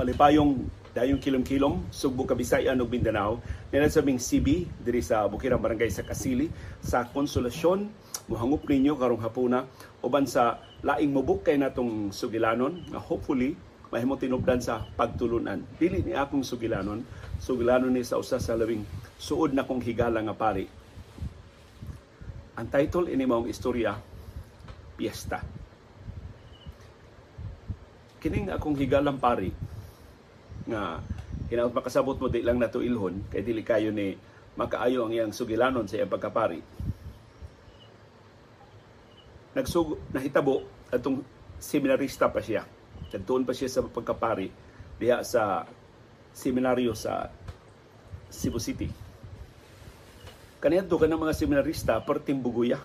malipayong dayong kilom-kilom Sugbo Kabisayan ug Mindanao. Nila sa ming CB diri sa Bukirang Barangay sa Kasili sa Konsolasyon. Muhangup ninyo karong hapuna. Uban sa laing mubuk kay natong sugilanon nga hopefully mahimo tinubdan sa pagtulunan. Dili ni akong sugilanon. Sugilanon ni sa usa sa labing suod na kong higala nga pari. Ang title ini maong istorya Piesta kining akong higalang pari nga hinaot makasabot mo di lang nato ilhon kay dili kayo ni makaayo ang iyang sugilanon sa iyang pagkapari. Nagsug nahitabo atong seminarista pa siya. Nagtuon pa siya sa pagkapari diha sa seminaryo sa Cebu City. Kaniadto ka mga seminarista perting buguya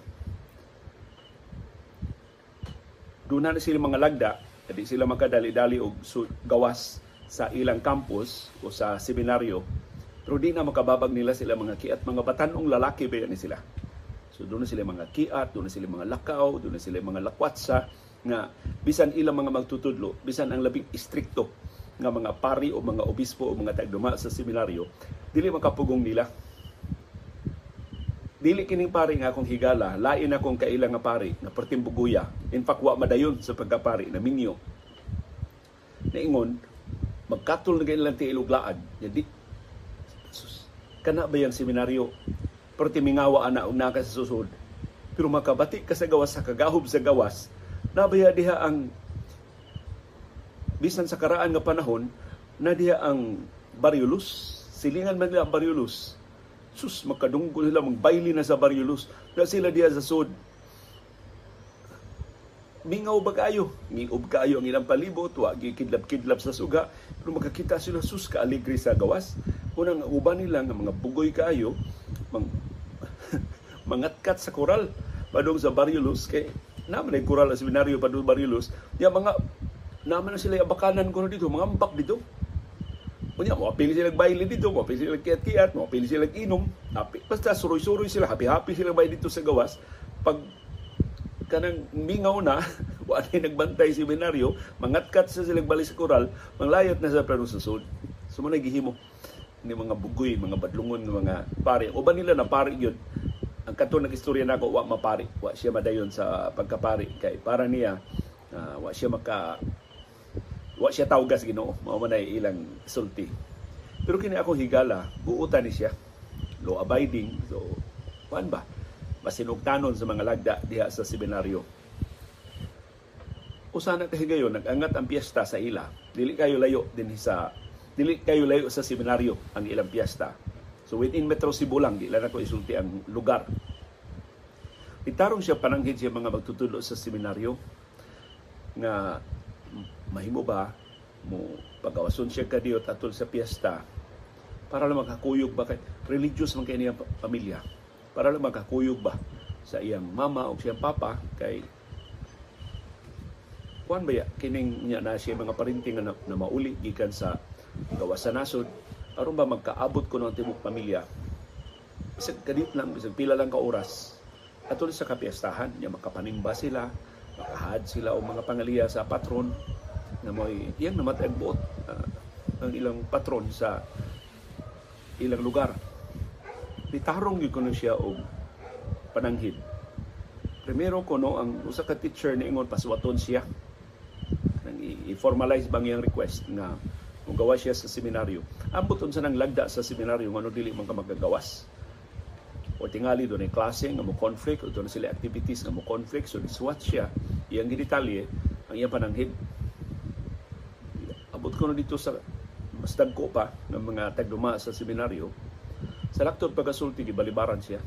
doon na sila mga lagda Di sila makadali-dali og gawas sa ilang campus o sa seminaryo. Pero di na makababag nila sila mga kiat. Mga batanong lalaki ba ni sila? So doon na sila mga kiat, doon na sila mga lakaw, doon na sila mga lakwatsa nga bisan ilang mga magtutudlo, bisan ang labing istrikto nga mga pari o mga obispo o mga tagduma sa seminaryo, dili makapugong nila dili kining pari nga akong higala lain akong kailang nga pari na pertimbuguya in fact wa madayon sa pagkapari na minyo naingon magkatol na ganyan ti iluglaan di kana ba yung seminaryo? Perti mingawa ana og naka sa susod pero makabati ka sa gawas sa kagahob sa gawas. Nabaya diha ang bisan sa karaan nga panahon na diha ang Bariolus. Silingan man ang Bariolus. Sus makadungkol sila magbayli na sa Barrios na sila diya sa sud mingaw ba kayo ngiob kayo ang ilang palibot wa gikidlap-kidlap sa suga pero makakita sila sus ka aligri sa gawas unang uban nila nga mga bugoy kayo mang mangatkat sa koral padung sa Barrios kay naman ay koral sa seminaryo padung Barrios ya mga naman na sila abakanan ko dito mga ambak dito Kunya, mo pili sila baile dito, mo pili sila kiat-kiat, mo pili sila inom. Happy. Basta suroy-suroy sila, happy-happy sila bay dito sa gawas. Pag kanang mingaw na, wala nagbantay si Binaryo, mangatkat sa silang bali koral, manglayat na sa plano susod. So mo nagihimo ni mga bugoy, mga badlungon, mga pare. Uban nila na pare yun. Ang kato nag-istorya na ako, wa mapari. Wa siya madayon sa pagkapari. Kay para niya, uh, wa siya maka wa siya tawgas Ginoo mao man ilang sulti pero kini ako higala buutan ni siya law abiding so kuan ba masinugtanon sa mga lagda diha sa seminaryo. Usa na kahigayon nagangat ang piyesta sa ila. Dili kayo layo din sa dili kayo layo sa seminaryo ang ilang piyesta. So within Metro Cebu lang di lang ako isulti ang lugar. Itarong siya pananghid siya mga magtutudlo sa seminaryo nga mahimo ba mo pagawason siya kadiyot atol sa piyesta para lang makakuyog ba kay religious man kay niyang pamilya para lang makakuyog ba sa iyang mama o siyang papa kay kuan ba kining niya na siya mga parinting na, na mauli gikan sa gawas sa nasod. Aron ba magkaabot ko ng tibok pamilya? Bisag kadit lang bisag pila lang ka oras. Atol sa kapiestahan niya makapanimba sila makahad sila o mga pangaliya sa patron. Na may iyang namatay buot uh, ang ilang patron sa ilang lugar. Nitarong gyud kuno siya og pananghid. Primero kuno ang usa ka teacher ni ingon paswaton siya nang i-formalize bang iyang request nga kung gawa siya sa seminaryo. Ambot sa nang lagda sa seminaryo ngano dili man ka magagawas. O tingali doon ay klase nga mo conflict o doon sila activities nga mo conflict so niswat siya iyang gidetalye ang iyang pananghid abot ko na dito sa mas dagko pa ng mga tagduma sa seminaryo sa laktor pagasulti gibalibaran siya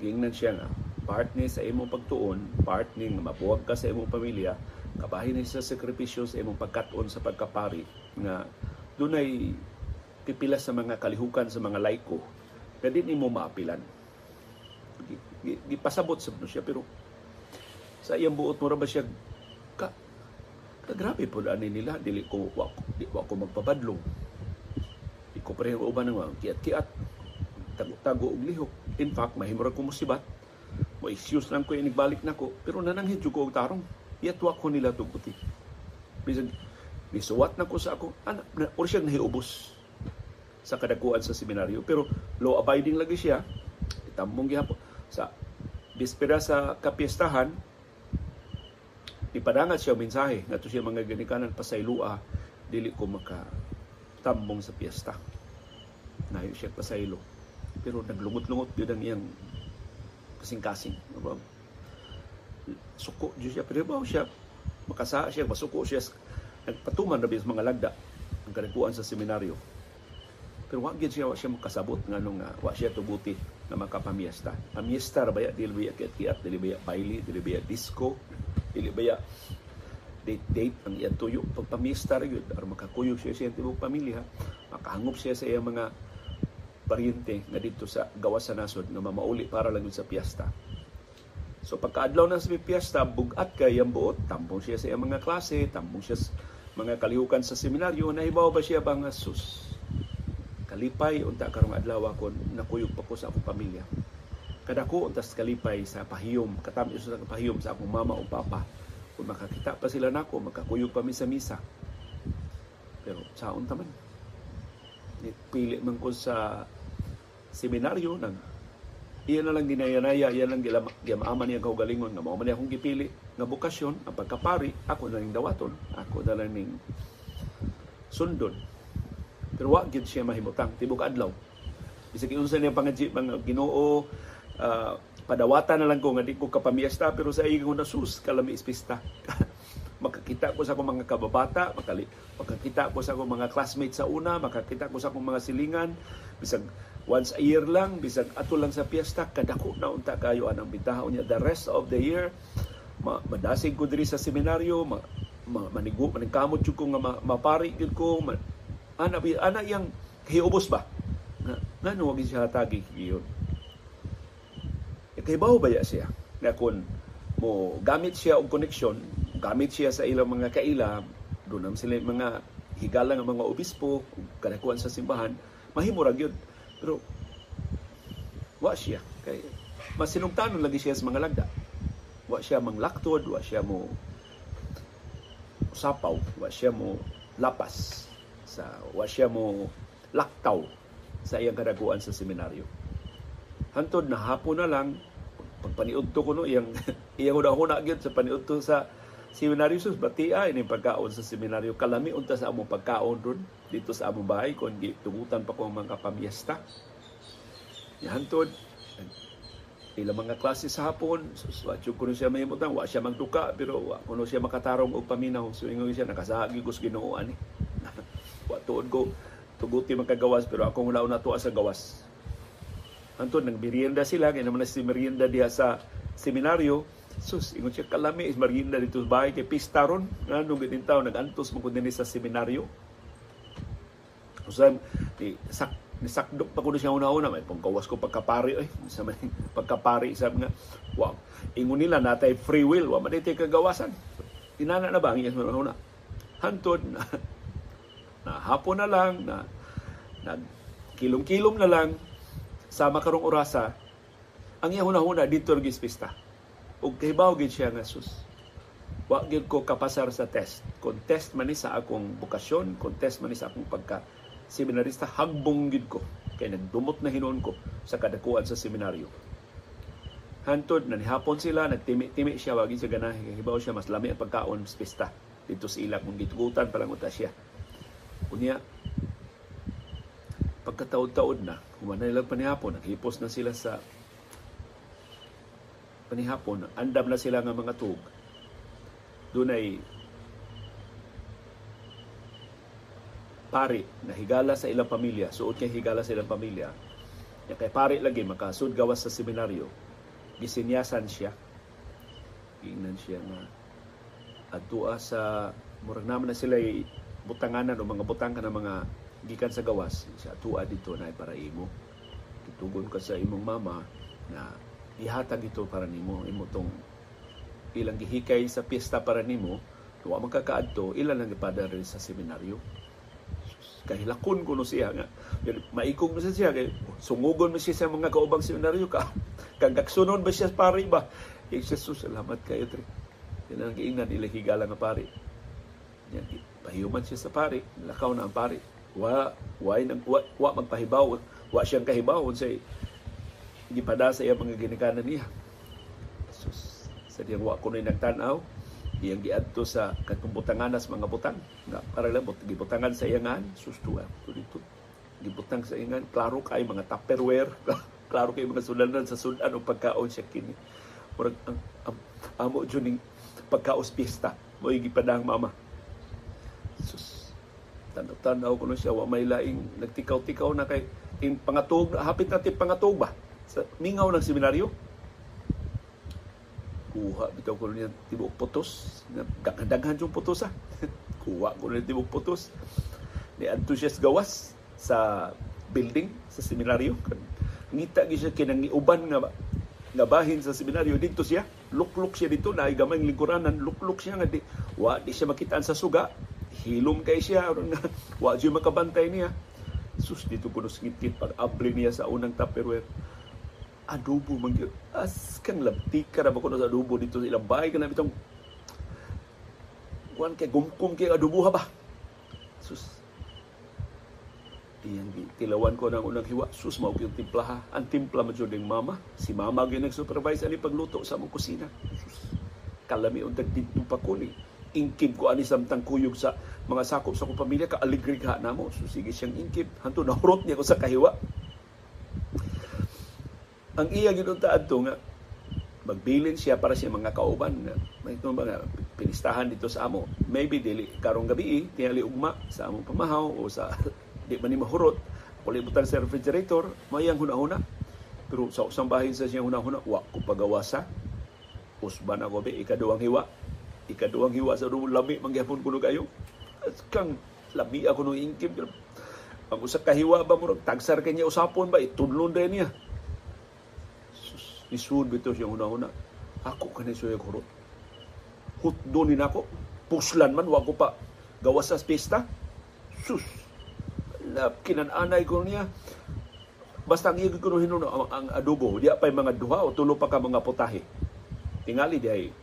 gingnan siya nga part ni sa imong pagtuon part ni nga mabuwag ka sa imong pamilya kabahin ni sa sakripisyo sa imong pagkaton sa pagkapari nga dunay pipila sa mga kalihukan sa mga laiko na di mo maapilan gipasabot sa siya pero sa iyang buot mo ra ba siya Kagrabe po ani nila dili ko wa, di wa ko magpabadlong. Di ko pareho uban ng kiat-kiat. Tago-tago og lihok. In fact, mahimura ko musibat. Mo excuse lang ko inigbalik nako pero nananghid ko og tarong. Yatwa ko nila tuguti. Bisag Nisuwat na ko sa ako, anak, na, or siyang nahiubos sa kadakuan sa seminaryo. Pero law abiding lagi siya. Itambong gihapon. Sa bispera sa kapiestahan, ipadangat siya mensahe nga siya mga ganikanan pasaylua dili ko maka tambong sa piyesta. Ngayon siya pasaylo. Pero naglungot-lungot yun ang iyang kasing-kasing. Suko siya. Pero ba siya makasa siya, masuko siya nagpatuman na sa mga lagda ang kadakuan sa seminaryo. Pero wa gid siya wa siya makasabot nga wa siya tubuti na makapamiesta. Pamiesta ra baya dili baya kiat dili baya baile, dili baya disco, dili baya date date ang iyang tuyo pagpamiesta ra gyud aron makakuyog siya sa iyang pamilya, makahangop siya sa iyang mga paryente nga dito sa gawas sa nasod nga mamauli para lang sa piyesta. So pagkaadlaw na sa piyesta, bugat kay ang buot, tambong siya sa iyang mga klase, tambong siya sa mga kalihukan sa seminaryo, nahibaw ba siya bang sus? Kalipay unta karong adlaw ako nakuyog pa ko sa akong pamilya. Kadako untas kalipay sa pahiyom, katami sa pahiyom sa akong mama o papa. Kung makakita pa sila nako, makakuyog pa mi sa misa. Pero saon taman. Pili man ko sa seminaryo nag iyan na lang dinayanaya, iyan lang gilama niya kaugalingon nga mao man akong gipili nga bukasyon ang pagkapari ako na ning dawaton ako na lang ning sundon pero wa gid siya mahimutang tibok adlaw bisag unsa niya pangadji mga Ginoo uh, padawatan na lang ko nga di ko kapamiesta pero sa iyo na sus kalami ispista. Makakita ko sa akong mga kababata makali makakita ko sa akong mga classmates sa una makakita ko sa akong mga silingan. Bisag once a year lang bisag ato lang sa piyesta kadako na unta kayo anang bitahaw niya the rest of the year. Ma madasig ko diri sa seminaryo ma, ma manigo maningkamot ko nga ma, mapari gid ko ma, ana ana yang hiubos ba? Nga ngano wag siya hatagi giyon bawo baya siya nga kun mo gamit siya og connection gamit siya sa ilang mga kaila doon sila mga higala nga mga obispo kadakuan sa simbahan mahimo ra gyud pero wa siya kay masinungtanon lagi siya sa mga lagda. Wa siya manglaktod, wa siya mo sapaw, wa siya mo lapas sa wa siya mo laktaw sa iyang kadaguan sa seminaryo. Hantod na hapon na lang pagpaniudto ko no iyang iyang una-una gyud sa paniudto sa seminaryo. Sus batia ini pagkaon sa seminaryo. Kalami unta sa among pagkaon ron dito sa among bahay kon tugutan pa ko mga pamiesta hantod ilang mga klase sa hapon wa so, kuno siya may mutang wa siya magduka pero wa kuno siya makatarong og paminaw. So ingon siya nakasagi gus Ginoo ani. Wa tuod ko tuguti magkagawas pero akong wala na tuwa sa gawas hantod nang merienda sila kay naman si merienda diha sa seminaryo. Sus ingon siya kalami is merienda dito sa bahay. Kay pista ron nganong gitintaw nagantos mo kun sa seminaryo. Usab ni sak nisakdok pa ko siya una-una. May panggawas ko pagkapari ay sa man pagkapari sa nga. Wow ingon nila natay free will. Wa man iti kagawasan. Tinana na ba ang iyang una? Hantod na, na hapon na lang na nag kilom-kilom na lang sama karong orasa ang iyang una-una dito gis pista ug kahibaw gid siya nga sus wa gid ko kapasar sa test. Kung test man ni sa akong bukasyon kung test man ni sa akong pagka seminarista hagbong gid ko. Kay nagdumot na hinuon ko sa kadakuan sa seminaryo. Hantod na nihapon sila nagtimi-timi siya wagi siya ganahe. Hibaw siya mas lami ang pagkaon sa pista dito sa ila kung gitugutan pa lang uta siya. Unya pagkataod-taod na humana nilang panihapon naghipos na sila sa panihapon andam na sila nga mga tug dunay pari na higala sa ilang pamilya, suot kay higala sa ilang pamilya, ya kay pari lagi makasud gawas sa seminaryo, gisinyasan siya. Ingnan siya na adtua sa murag naman na sila butanganan o mga butang ka ng mga gikan sa gawas sa atua dito na para imo. Tutugon ka sa imong mama na ihatag dito para nimo. Imo tong ilang gihikay sa piyesta para nimo. Wa man kakaadto ilan lang ipadar sa seminaryo? Kahilakon ko no siya nga. Maikog na siya kay sungugon mo siya sa mga kaubang seminaryo ka. Kang kaksunon ba siya pari ba? Jesus salamat kayo tre yan ang giingnan ila higala nga pari. Yan, siya sa pari, lakaw na ang pari. Wa, wa, nag, wa, wa magpahibaw, wa siyang kahibaw sa gipada sa iya mga ginikanan niya. Sus, sa diyang wa na nagtanaw, iyang giadto sa katumutanganas mga butang. Nga para lang gibutangan sa iyangan. Sustuan dito gibutang sa iyangan. Klaro kay mga tupperware. Klaro kay mga sudanan sa sudan o pagkaon siya kini. Murag ang, amo jud ning pagkaos pista mo gipadang mama tanaw-tanaw ko no siya wa may laing nagtikaw-tikaw na kay ting pangatog. Hapit na ting pangatog ba? Sa mingaw ng seminaryo? Kuha bitaw ko niya tibok putos. Daghan yung putos ah. Kuha ko niya tibok putos. Ni enthusiast gawas sa building sa seminaryo. Ngita gi siya kinang uban nga nga bahin sa seminaryo. Dito siya lukluk siya dito. Na gamay lingkuranan lukluk siya nga di wa di siya makitaan sa suga hilom kay siya nga wa siya makabantay niya. Sus dito kuno ngit pag abli niya sa unang tupperware. Adobo man gyud as kang labti ka ba kuno sa adobo dito sa ilang bahay ka na bitong. Kuan kay gumkum kay adobo ha ba? Sus iyang tilawan ko ng unang hiwa. Sus mao yung timpla ha? Ang timpla man jud mama. Si mama gyud nag-supervise ani pagluto sa among kusina. Sus kalami untag dito pa kuni ingkib ko ani samtang kuyog sa mga sakop sa kong pamilya ka aligri ka namo. So sige siyang ingkib hanto nahurot niya ko sa kahiwa. Ang iya ginunta adto nga magbilin siya para siya mga kauban. Nga may nga pinistahan dito sa amo. Maybe dili karong gabi tingali ugma sa among pamahaw o sa di man ni mahurot. Kulibutan sa refrigerator mayang hunahuna. Pero sa usang bahin sa siyang hunahuna wa ko pagawasa usban ako be ikaduhang hiwa. Ikaduhang hiwa sa rumong lami mangyapon kuno kayo kang labi ako no ingkib ang usa ka hiwa ba murag tagsar kanya usapon ba itudlon din niya Isud bito siya una-una. Ako kanay suya kurot. Hutdo ni nako. Puslan man, wako pa gawas sa pista. Sus. Na, kinananay ko niya. Basta ang ko hinuno ang, ang adobo. Di pa mga duha o tulo pa ka mga putahe. Tingali di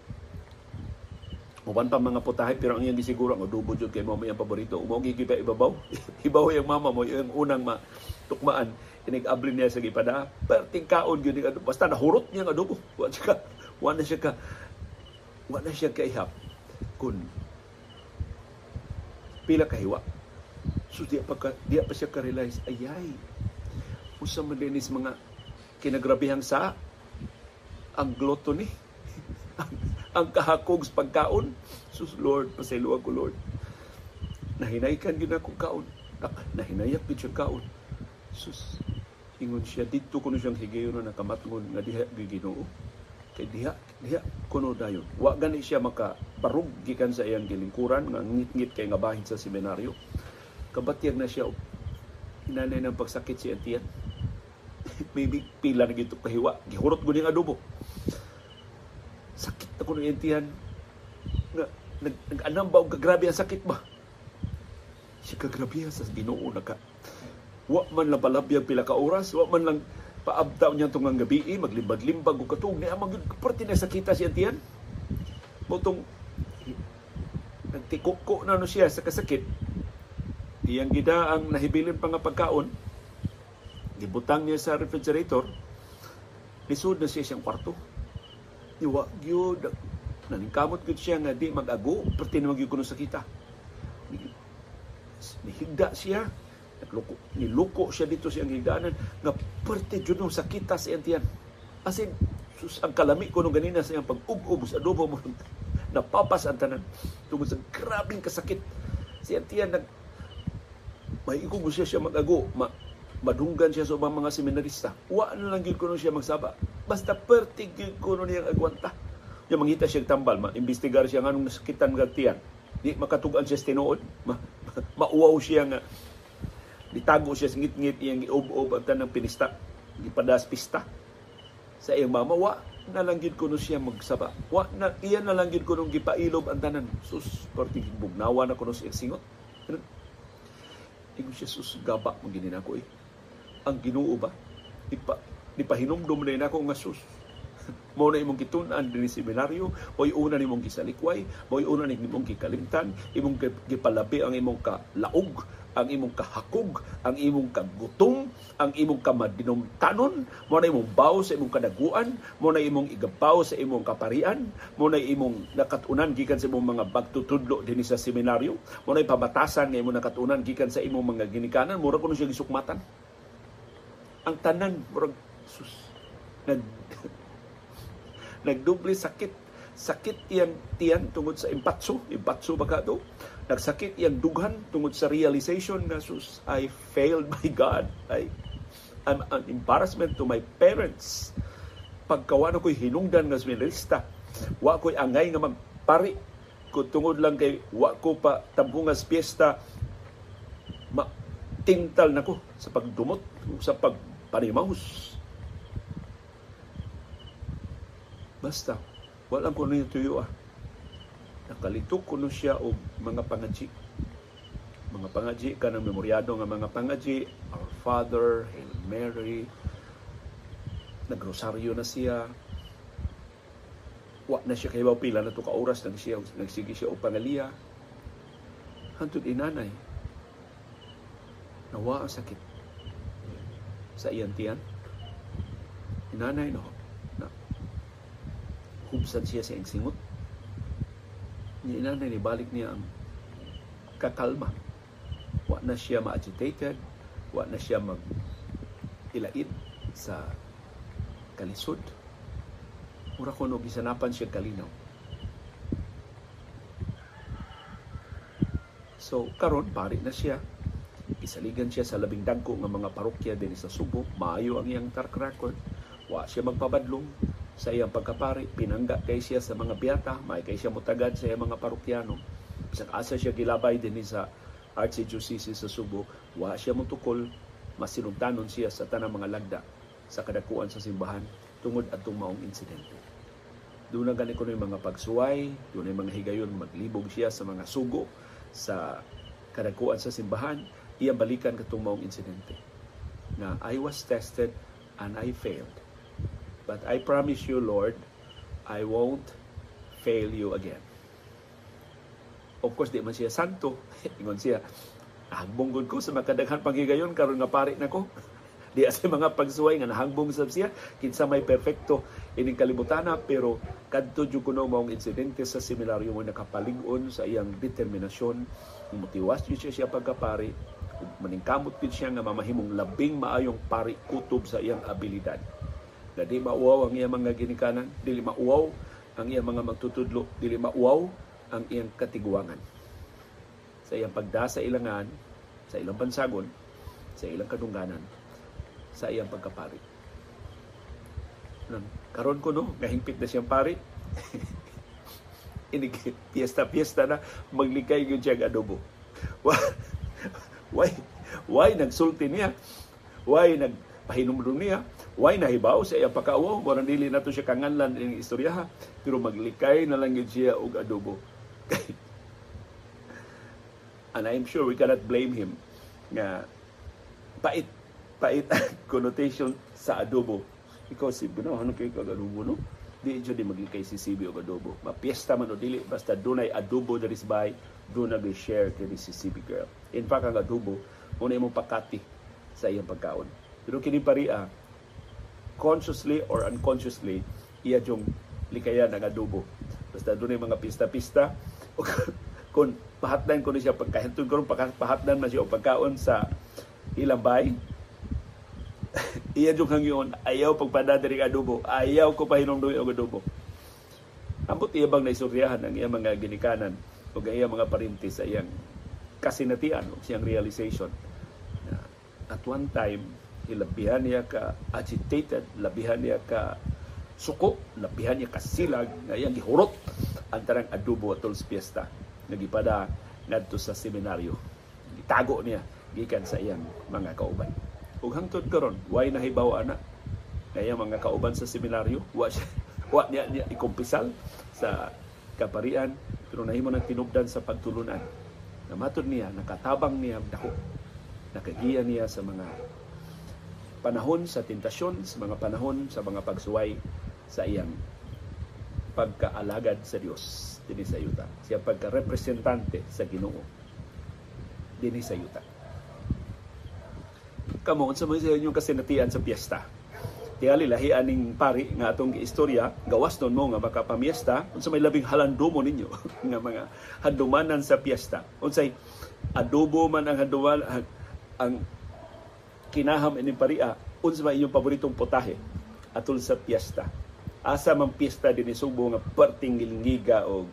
ay Uban pa mga putahe pero ang iyang gisiguro ang adobo jud kay mo may paborito. Umo gigiba ibabaw. Ibaw yung mama mo yung unang ma tukmaan inig-abli niya sa gipada perting kaon gyud basta nahurot niya ang adobo. Wa siya ka wa na siya ka wa na siya kaihap kun pila kahiwa so di pa ka, di pa siya ka-realize ayay usa man dinis mga kinagrabihang sa ang gluttony ang, ang kahakog sa pagkaon. Sus Lord pasayloa ko Lord. Nahinaykan gyud ako kaon. Nahinayak gyud siya kaon. Sus ingon siya dito kuno siyang higayon na nakamatngon nga diha giginoo kay diha diha kuno dayon. Wa gani siya maka parug gikan sa iyang gilingkuran nga ngit-ngit kay nga bahin sa seminaryo. Kabatyag na siya hinanay ng pagsakit si Atiyan maybe pila na gito kahiwa gihurot gud nga adobo ako ng Atiyan nga nag-anam ba og grabe ang sakit ba si kagrabe sa Ginoo naka wa man lang palabyag pila ka oras, wa man lang paabdaw niya tungang gabi, maglimbag-limbag o katong niya mag parte na sakita siya tiyan. Butong nagtikoko na no siya sa kasakit. Iyang gida ang nahibilin pa nga pagkaon. Gibutang niya sa refrigerator. Lisod na siya siyang kwarto. Iwa, gyud. Naningkamot gyud siya nga di mag-ago, parte na magyud kuno sakita. Nihigda siya, Nagluko, niluko siya dito sa higdanan nga parte jud sa kita sa entiyan. As sus, ang kalami ko nung ganina sa iyang pag-ub-ub sa adobo mo. Napapas ang tanan. Tungod sa grabing kasakit. Si entiyan nag may ikog siya siya mag-ago. Ma, madunggan siya sa ubang mga seminarista. Wa na lang gyud kuno siya magsaba basta pertig gyud kuno niya agwanta yung mangita siya tambal ma-imbestigar siya nganong nasakitan nga tiyan di makatugan siya tinuod ma, ma, mauwaw siya nga Ditago siya ngit-ngit iyang iob-ob ang tanang pinista. Gipadas pista. Sa iyang mama, wa na lang gid kuno siya magsaba. Wa na iya na lang gid kuno gipailob ang tanan. Sus, perti bugnawa na kuno siya singot. Ingon siya sus gaba mo ginin ako eh. Ang Ginoo ba? Ipa, ipahinumdum na ako nga sus. mo na imong gitun-an dinhi seminaryo. Mo'y una nimong gisalikway. Mo'y una nimong gikalimtan. Imong gipalabi ang imong kalaog ang imong kahakog, ang imong kagutom, ang imong kamadinumtanon, mo na imong baw sa imong kadaguan, mo na imong igabaw sa imong kaparian, mo na imong nakatunan gikan sa imong mga bagtutudlo dinhi sa seminaryo, mo na pabatasan nga imong nakatunan gikan sa imong mga ginikanan, mura kuno siya gisukmatan. Ang tanan murag sus nag nagdubli sakit sakit iyang tiyan tungod sa impatso. Impatso ba ka to? Nagsakit iyang dughan tungod sa realization na sus I failed my God. I I'm an embarrassment to my parents. Pagkawan ako'y hinungdan nga seminarista wa ko'y angay nga magpari. Ko tungod lang kay wa ko pa tampungas piyesta ma tintal nako sa pagdumot sa pagpanimahus basta walang ko niyo tuyo ah. Nakalitok kuno siya og mga pangadji mga pangadji kanang memoryado nga mga pangadji Our Father Hail Mary nagrosaryo na siya. Wa na siya kay pila na to ka oras nag siya nagsige siya og pangaliya. Hantod inanay nawa ang sakit. Sa iyang tiyan inanay no na hubsan siya sa singot ni inanay ni balik niya ang kakalma. Wa na siya ma-agitated, wa na siya mag ilaid sa kalisod. Mura ko no gisanapan siya kalinaw. So karon pari na siya. Isaligan siya sa labing dangko nga mga parokya din sa Subo. Maayo ang iyang track record. Wa siya magpabadlong sa iyang pagkapari, pinangga kay siya sa mga biyata, may kay siya mutagad sa iyang mga parokyano. Sa asa siya gilabay din sa Archdiocese sa Subo, wa siya mutukol, masinugtanon siya sa tanang mga lagda sa kadakuan sa simbahan tungod atong maong insidente. Doon na gani ko mga pagsuway, doon mga higayon, maglibog siya sa mga sugo sa kadakuan sa simbahan, iya balikan katong maong insidente. Na I was tested and I failed But I promise you, Lord, I won't fail you again. Of course, di man siya santo. Ingon siya, hangbong ko sa makadaghan panghigayon karon nga pari nako. di asa mga pagsuway nga nahangbong sab siya kinsa may perfecto ining kalibutan pero kadto jud kuno maong insidente sa seminaryo mo nakapalig-on sa iyang determinasyon motiwas jud siya siya pagkapari maningkamot pid siya nga mamahimong labing maayong pari kutob sa iyang abilidad na di mauwaw ang iyang mga ginikanan, dili mauwaw ang iyang mga magtutudlo, dili mauwaw ang iyang katiguangan. Sa iyang pagdasa ilangan, sa ilang pansagon, sa ilang kadungganan, sa iyang pagkapari. Karon ko no, gahingpit na siyang pari. Inig piyesta-piyesta na maglikay gyud siya adobo. Why? Why nagsulti niya? Why nagpahinumdum niya? Why nahibaw sa iyang pagkaawaw? Murang dili na to siya kanganlan ng istorya ha. Pero maglikay na lang siya og adobo. And I'm sure we cannot blame him nga pait pait connotation sa adobo. Because si Buno, ano kayo kag adobo no? Di jud di maglikay si Sibi og adobo. Mapiesta man o dili basta dunay adobo that is by do na be share kini si Sibi girl. In fact ang adobo una imong pakati sa iyang pagkaon. Pero kini paria consciously or unconsciously, iya yung likaya ng adobo. Basta doon mga pista-pista. kung pahatdan ko ni siya pagkahintun ko pahatdan man siya o pagkaon sa ilang bay, iya yung hangyon, ayaw pagpadadiri adobo, ayaw ko pahinungdoy og adobo. Ambot iya bang naisuryahan ang iyang mga ginikanan o ang iyang mga parinti sa iyang kasinatian o siyang realization. At one time, labihan niya ka agitated, labihan niya ka suko, labihan niya ka silag, nga iyang gihurot ang tarang adobo atol sa piyesta. Nagipada ngadto sa seminaryo. Gitago niya gikan sa iyang mga kauban. Ug hangtod karon, way nahibaw ana kaya mga kauban sa seminaryo, wa siya wa niya, niya ikumpisal sa kaparian pero nahimo nang tinubdan sa pagtulunan. Namatod niya, nakatabang niya dako. Nakagiya niya sa mga panahon sa tentasyon, sa mga panahon sa mga pagsuway sa iyang pagkaalagad sa Dios dinhi sa yuta. Siya pagka-representante sa Ginoo dinhi sa yuta. Kamo unsa man sa inyong kasinatian sa piyesta? Tingali lahi aning pari nga atong istorya gawas nun mo nga baka pamiesta unsa may labing halandomo ninyo nga mga handumanan sa piyesta. Unsay adobo man ang handuman ang, ang kinaham ining paria unsa may inyong paboritong potahe atol sa piyesta. Asa man piyesta dinhi Subo nga perting ngilngiga og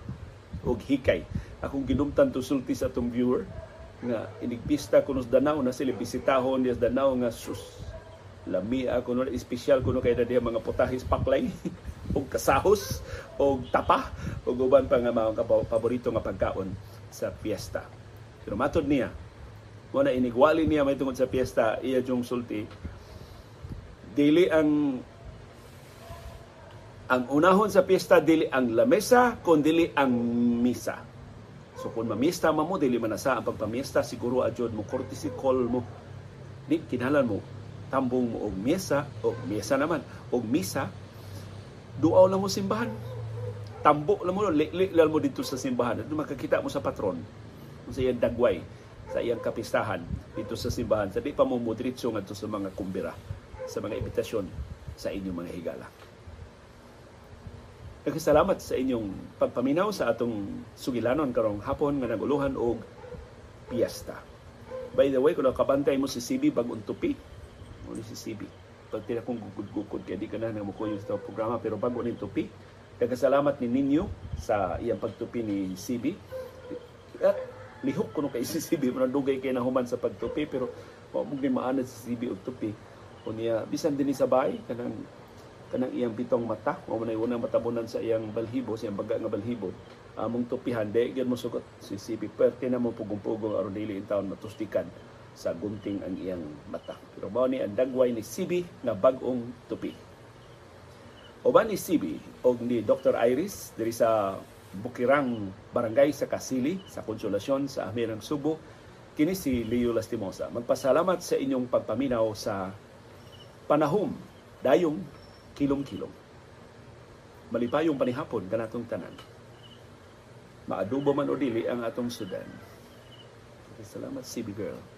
og hikay. Akong ginumtan to sulti sa atong viewer nga inigpista kuno sa Danao na sila bisitahon sa Danao nga sus lami ako no espesyal kuno kay diha mga potahis paklay og kasahos og tapa og uban pa nga mga paborito nga pagkaon sa piyesta. Pero matod niya, mo na inigwali niya may tungod sa piyesta iya jung sulti. Dili ang ang unahon sa piyesta dili ang lamesa kun dili ang misa. So kung mamista mo, dili man sa ang pagpamiesta siguro adjod mo courtesy call mo. Di kinahanglan mo tambong mo og mesa o mesa naman og misa. Duaw lang mo simbahan. Tambo lang mo lik lang mo dito sa simbahan. At makakita mo sa patron sa iyang dagway sa iyang kapistahan dito sa simbahan sa di pa mo mudritso sa mga kumbira sa mga imbitasyon sa inyong mga higala Nagkasalamat sa inyong pagpaminaw sa atong sugilanon karong hapon nga naguluhan og piyesta. By the way, kung nakabantay mo si CB bagong tupi, mo si CB. Pag tinakong gugud-gugud kaya di ka na namukuyo sa programa pero bago ni tupi. Nagkasalamat ni Ninyo sa iyang pagtupi ni CB. At lihok ko no kay si CB mo dugay kay nahuman sa pagtupi pero wa mo gyud maanad si CB og tupi. Unya bisan dinhi sa bahay kanang kanang iyang bitong mata mo man unang matabunan sa iyang balhibo sa iyang baga nga balhibo among tupihan di gyud mo sugot si CB perte na mo pugong-pugong aron dili in town matustikan sa gunting ang iyang mata. Pero mao ni ang dagway ni Sibi nga bag-ong tupi. Uban ni Sibi o ni Dr. Iris diri sa Bukirang Barangay sa Kasili sa Konsolasyon sa Amirang Subo kini si Leo Lastimosa. Magpasalamat sa inyong pagpaminaw sa panahom dayong kilom-kilom. Malipayong panihapon kanatong tanan. Maadubo man o dili ang atong Sudan. Salamat, CB Girl.